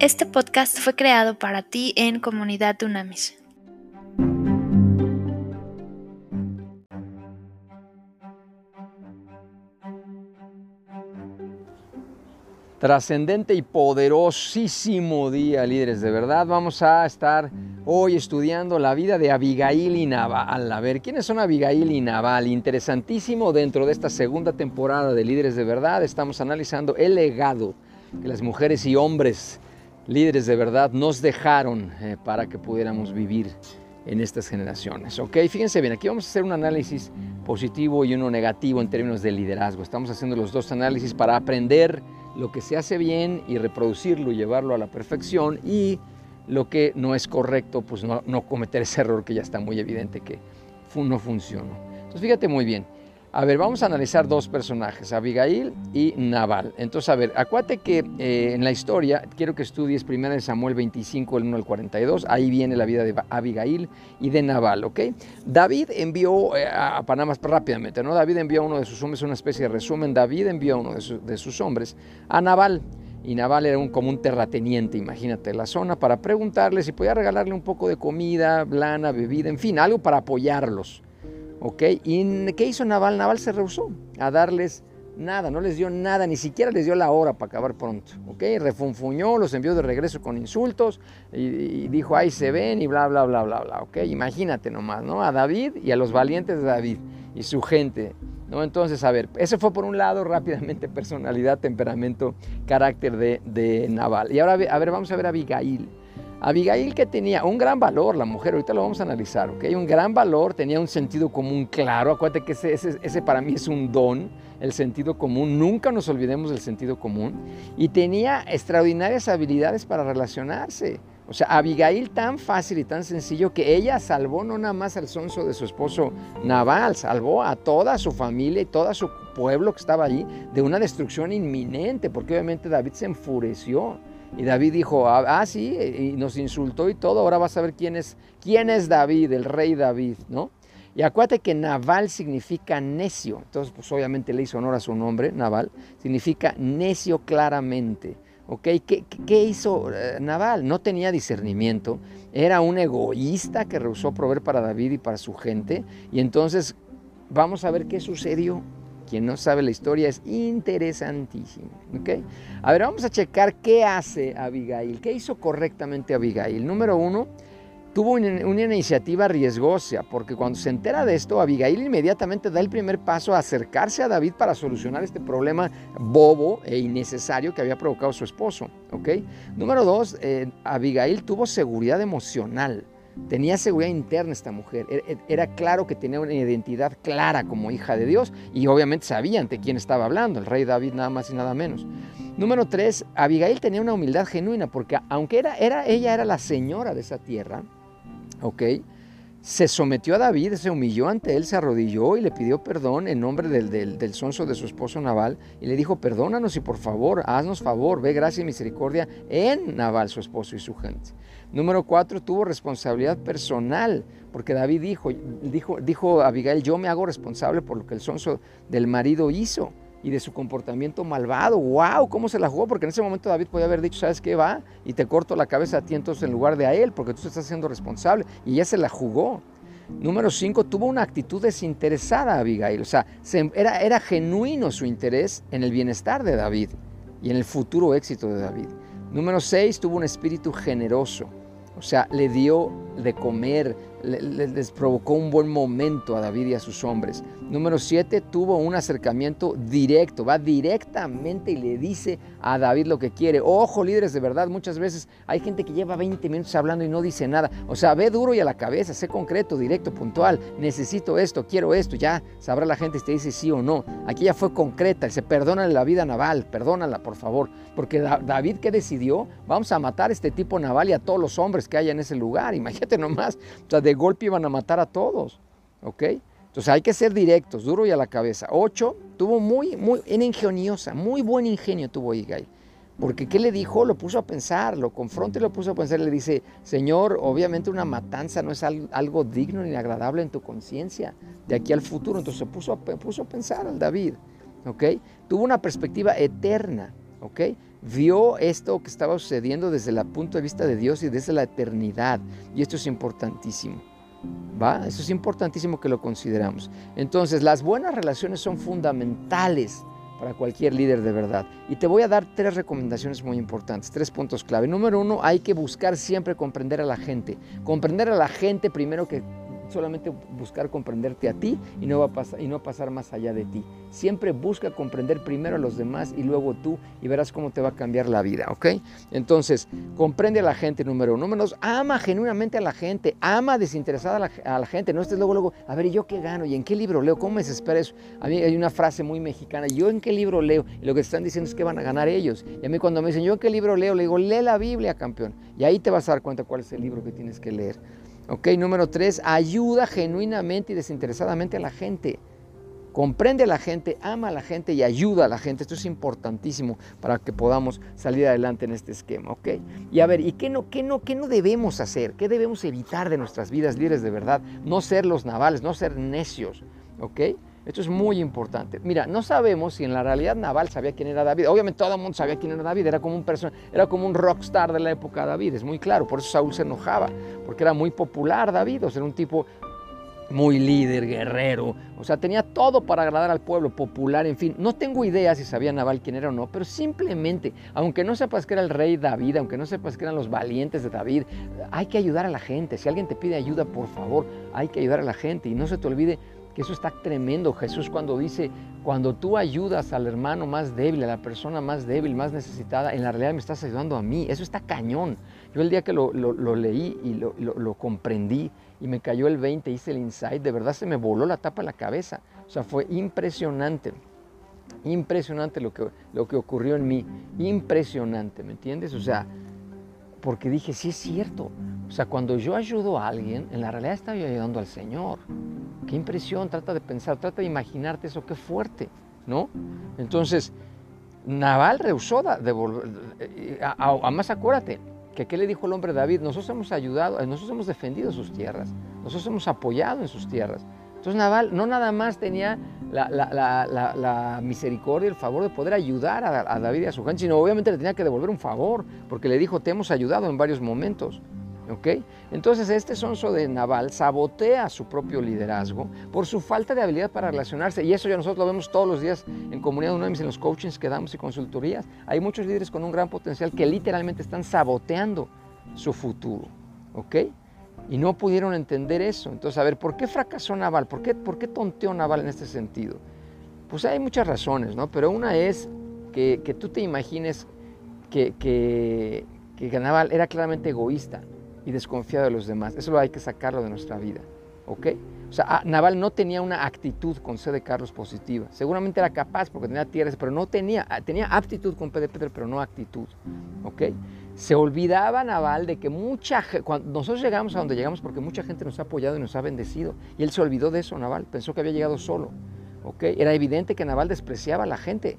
Este podcast fue creado para ti en Comunidad Dunamis. Trascendente y poderosísimo día, líderes. De verdad, vamos a estar hoy estudiando la vida de Abigail y Naval. A ver, ¿quiénes son Abigail y Naval? Interesantísimo dentro de esta segunda temporada de Líderes de Verdad. Estamos analizando el legado que las mujeres y hombres líderes de verdad nos dejaron eh, para que pudiéramos vivir en estas generaciones. Ok, fíjense bien, aquí vamos a hacer un análisis positivo y uno negativo en términos de liderazgo. Estamos haciendo los dos análisis para aprender lo que se hace bien y reproducirlo y llevarlo a la perfección y lo que no es correcto, pues no, no cometer ese error que ya está muy evidente que no funcionó. Entonces fíjate muy bien, a ver, vamos a analizar dos personajes, Abigail y Naval. Entonces, a ver, acuérdate que eh, en la historia, quiero que estudies primero en Samuel 25, el 1 al 42, ahí viene la vida de Abigail y de Naval, ¿ok? David envió eh, a Panamá rápidamente, ¿no? David envió a uno de sus hombres, una especie de resumen, David envió a uno de, sus hombres a Naval. Y Naval era un, como un terrateniente, imagínate, la zona, para preguntarle si podía regalarle un poco de comida, lana, bebida, en fin, algo para apoyarlos. ¿Ok? ¿Y qué hizo Naval? Naval se rehusó a darles nada, no les dio nada, ni siquiera les dio la hora para acabar pronto. ¿Ok? Refunfuñó, los envió de regreso con insultos y, dijo, ahí se ven y bla, bla, bla, bla, bla. ¿Ok? Imagínate nomás, ¿no? A David y a los valientes de David y su gente. ¿No? Entonces, a ver, ese fue por un lado rápidamente personalidad, temperamento, carácter de, de Naval. Y ahora, a ver, vamos a ver a Abigail. Abigail que tenía un gran valor, la mujer, ahorita lo vamos a analizar, ¿ok? Un gran valor, tenía un sentido común claro, acuérdate que ese, ese, para mí es un don, el sentido común, nunca nos olvidemos del sentido común, y tenía extraordinarias habilidades para relacionarse. O sea, Abigail tan fácil y tan sencillo que ella salvó no nada más al sonso de su esposo Naval, salvó a toda su familia y todo su pueblo que estaba allí de una destrucción inminente, porque obviamente David se enfureció. Y David dijo, ah, ah, sí, y nos insultó y todo, ahora vas a ver quién es, quién es David, el rey David, ¿no? Y acuérdate que Naval significa necio, entonces pues obviamente le hizo honor a su nombre, Naval, significa necio claramente. ¿Ok? ¿Qué, hizo eh, Naval? No tenía discernimiento, era un egoísta que rehusó proveer para David y para su gente. Y entonces vamos a ver qué sucedió. Quien no sabe la historia es interesantísimo. ¿okay? A ver, vamos a checar qué hace Abigail, qué hizo correctamente Abigail. Número uno, tuvo una, iniciativa riesgosa, porque cuando se entera de esto, Abigail inmediatamente da el primer paso a acercarse a David para solucionar este problema bobo e innecesario que había provocado su esposo. ¿okay? Número dos, eh, Abigail tuvo seguridad emocional. Tenía seguridad interna esta mujer. E, e, era claro que tenía una identidad clara como hija de Dios y obviamente sabía ante quién estaba hablando, el rey David nada más y nada menos. Número tres, Abigail tenía una humildad genuina porque aunque era, era, ella era la señora de esa tierra, ¿ok? Se sometió a David, se humilló ante él, se arrodilló y le pidió perdón en nombre del, del, sonso de su esposo Naval y le dijo, perdónanos y por favor, haznos favor, ve gracia y misericordia en Naval, su esposo y su gente. Número cuatro, tuvo responsabilidad personal, porque David dijo, dijo, dijo Abigail, yo me hago responsable por lo que el sonso del marido hizo y de su comportamiento malvado. ¡Wow! ¿Cómo se la jugó? Porque en ese momento David podía haber dicho, ¿sabes qué? Va y te corto la cabeza a ti entonces en lugar de a él, porque tú estás siendo responsable. Y ella se la jugó. Número 5, tuvo una actitud desinteresada Abigail. O sea, era, era genuino su interés en el bienestar de David y en el futuro éxito de David. Número 6, tuvo un espíritu generoso. O sea, le dio de comer, les provocó un buen momento a David y a sus hombres. Número 7, tuvo un acercamiento directo, va directamente y le dice a David lo que quiere. Ojo, líderes, de verdad, muchas veces hay gente que lleva 20 minutos hablando y no dice nada. O sea, ve duro y a la cabeza, sé concreto, directo, puntual. Necesito esto, quiero esto, ya sabrá la gente si te dice sí o no. Aquí ya fue concreta, dice, perdónale la vida naval, perdónala, por favor. Porque David, ¿qué decidió? Vamos a matar a este tipo naval y a todos los hombres que haya en ese lugar. Imagínate nomás, o sea, de golpe iban a matar a todos. ¿Ok? Entonces hay que ser directos, duro y a la cabeza. Ocho, tuvo muy, muy, era ingeniosa, muy buen ingenio tuvo Igai. Porque ¿qué le dijo? Lo puso a pensar, lo confronta y lo puso a pensar. Le dice, Señor, obviamente una matanza no es algo digno ni agradable en tu conciencia de aquí al futuro. Entonces se puso a, puso a pensar al David. ¿ok? Tuvo una perspectiva eterna. ¿Ok? Vio esto que estaba sucediendo desde el punto de vista de Dios y desde la eternidad. Y esto es importantísimo. ¿Va? Eso es importantísimo que lo consideramos. Entonces, las buenas relaciones son fundamentales para cualquier líder de verdad. Y te voy a dar tres recomendaciones muy importantes, tres puntos clave. Número uno, hay que buscar siempre comprender a la gente. Comprender a la gente primero que solamente buscar comprenderte a ti y no, va a pasar, y no pasar más allá de ti. Siempre busca comprender primero a los demás y luego tú y verás cómo te va a cambiar la vida, ¿ok? Entonces, comprende a la gente, número uno. Número ama genuinamente a la gente, ama desinteresada a la, a la, gente. No estés luego, luego, a ver, ¿y yo qué gano? ¿Y en qué libro leo? ¿Cómo me desespera eso? A mí hay una frase muy mexicana, ¿yo en qué libro leo? Y lo que están diciendo es que van a ganar ellos. Y a mí cuando me dicen, ¿yo en qué libro leo? Le digo, lee la Biblia, campeón. Y ahí te vas a dar cuenta cuál es el libro que tienes que leer. Ok, número tres, ayuda genuinamente y desinteresadamente a la gente. Comprende a la gente, ama a la gente y ayuda a la gente. Esto es importantísimo para que podamos salir adelante en este esquema, ¿ok? Y a ver, ¿y qué no, qué no, qué no debemos hacer? ¿Qué debemos evitar de nuestras vidas líderes de verdad? No ser los navales, no ser necios, ¿ok? Esto es muy importante. Mira, no sabemos si en la realidad Naval sabía quién era David. Obviamente todo el mundo sabía quién era David. Era como un persona, era como un rockstar de la época David. Es muy claro. Por eso Saúl se enojaba, porque era muy popular David. O sea, era un tipo muy líder, guerrero. O sea, tenía todo para agradar al pueblo, popular, en fin. No tengo idea si sabía Naval quién era o no, pero simplemente, aunque no sepas que era el rey David, aunque no sepas que eran los valientes de David, hay que ayudar a la gente. Si alguien te pide ayuda, por favor, hay que ayudar a la gente. Y no se te olvide eso está tremendo. Jesús cuando dice, cuando tú ayudas al hermano más débil, a la persona más débil, más necesitada, en la realidad me estás ayudando a mí. Eso está cañón. Yo el día que lo, leí y lo, comprendí y me cayó el 20, hice el insight, de verdad se me voló la tapa a la cabeza. O sea, fue impresionante. Impresionante lo que, lo que ocurrió en mí. Impresionante, ¿me entiendes? O sea, porque dije, sí es cierto. O sea, cuando yo ayudo a alguien, en la realidad estoy ayudando al Señor. Qué impresión, trata de pensar, trata de imaginarte eso, qué fuerte, ¿no? Entonces, Naval rehusó de volver. Eh, además, acuérdate que qué le dijo el hombre David, nosotros hemos ayudado, nosotros hemos defendido sus tierras, nosotros hemos apoyado en sus tierras. Entonces Naval no nada más tenía la, misericordia el favor de poder ayudar a, a David y a su gente, sino obviamente le tenía que devolver un favor, porque le dijo, te hemos ayudado en varios momentos. Entonces este sonso de Naval sabotea su propio liderazgo por su falta de habilidad para relacionarse y eso ya nosotros lo vemos todos los días en Comunidad Unamis, en los coachings que damos y consultorías. Hay muchos líderes con un gran potencial que literalmente están saboteando su futuro, ¿ok? Y no pudieron entender eso. Entonces, a ver, ¿por qué fracasó Naval? ¿Por qué, por qué tonteó Naval en este sentido? Pues hay muchas razones, ¿no? Pero una es que, tú te imagines que, que, que Naval era claramente egoísta y desconfiado de los demás. Eso lo hay que sacarlo de nuestra vida. ¿Ok? O sea, ah, Naval no tenía una actitud con C de Carlos positiva. Seguramente era capaz porque tenía tierras, pero no tenía, ah, tenía aptitud con P de Pedro, pero no actitud. ¿Ok? Se olvidaba Naval de que mucha cuando nosotros llegamos a donde llegamos porque mucha gente nos ha apoyado y nos ha bendecido. Y él se olvidó de eso, Naval. Pensó que había llegado solo. ¿Ok? Era evidente que Naval despreciaba a la gente.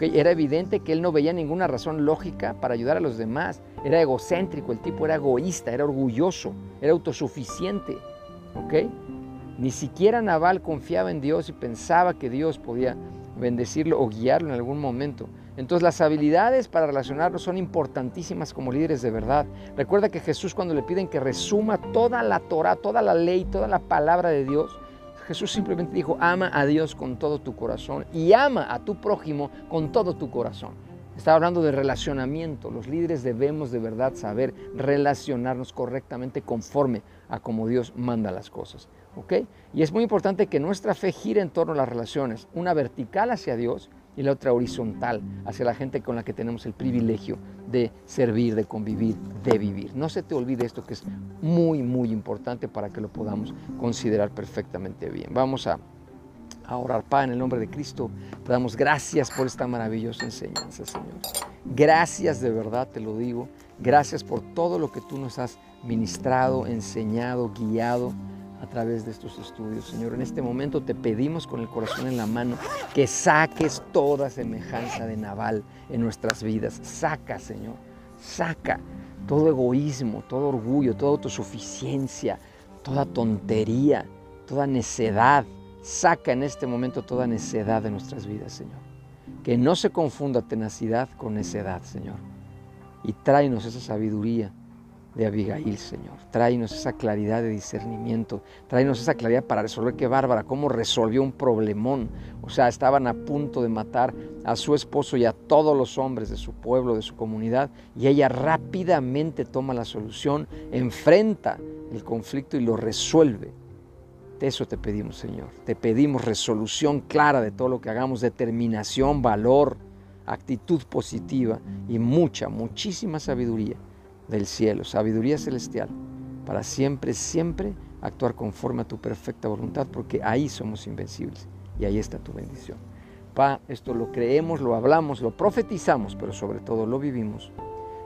Era evidente que él no veía ninguna razón lógica para ayudar a los demás. Era egocéntrico, el tipo era egoísta, era orgulloso, era autosuficiente. Ni siquiera Naval confiaba en Dios y pensaba que Dios podía bendecirlo o guiarlo en algún momento. Entonces las habilidades para relacionarnos son importantísimas como líderes de verdad. Recuerda que Jesús cuando le piden que resuma toda la Torah, toda la ley, toda la palabra de Dios, Jesús simplemente dijo, ama a Dios con todo tu corazón y ama a tu prójimo con todo tu corazón. Estaba hablando de relacionamiento. Los líderes debemos de verdad saber relacionarnos correctamente conforme a como Dios manda las cosas. Y es muy importante que nuestra fe gire en torno a las relaciones, una vertical hacia Dios y la otra horizontal hacia la gente con la que tenemos el privilegio de servir, de convivir, de vivir. No se te olvide esto que es muy, muy importante para que lo podamos considerar perfectamente bien. Vamos a, orar, Padre, en el nombre de Cristo. Te damos gracias por esta maravillosa enseñanza, Señor. Gracias de verdad, te lo digo. Gracias por todo lo que tú nos has ministrado, enseñado, guiado a través de estos estudios. Señor, en este momento te pedimos con el corazón en la mano que saques toda semejanza de Naval en nuestras vidas. Saca, Señor, saca todo egoísmo, todo orgullo, toda autosuficiencia, toda tontería, toda necedad. Saca en este momento toda necedad de nuestras vidas, Señor. Que no se confunda tenacidad con necedad, Señor. Y tráenos esa sabiduría de Abigail, Señor. Tráenos esa claridad de discernimiento. Tráenos esa claridad para resolver qué bárbara, cómo resolvió un problemón. O sea, estaban a punto de matar a su esposo y a todos los hombres de su pueblo, de su comunidad. Y ella rápidamente toma la solución, enfrenta el conflicto y lo resuelve. De eso te pedimos, Señor. Te pedimos resolución clara de todo lo que hagamos, determinación, valor, actitud positiva y mucha, muchísima sabiduría del cielo, sabiduría celestial, para siempre, siempre actuar conforme a tu perfecta voluntad, porque ahí somos invencibles y ahí está tu bendición. Pa, esto lo creemos, lo hablamos, lo profetizamos, pero sobre todo lo vivimos,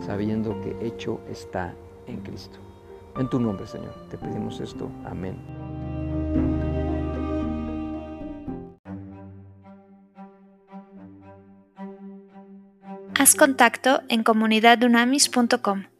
sabiendo que hecho está en Cristo. En tu nombre, Señor, te pedimos esto. Amén. Haz contacto en comunidadunamis.com.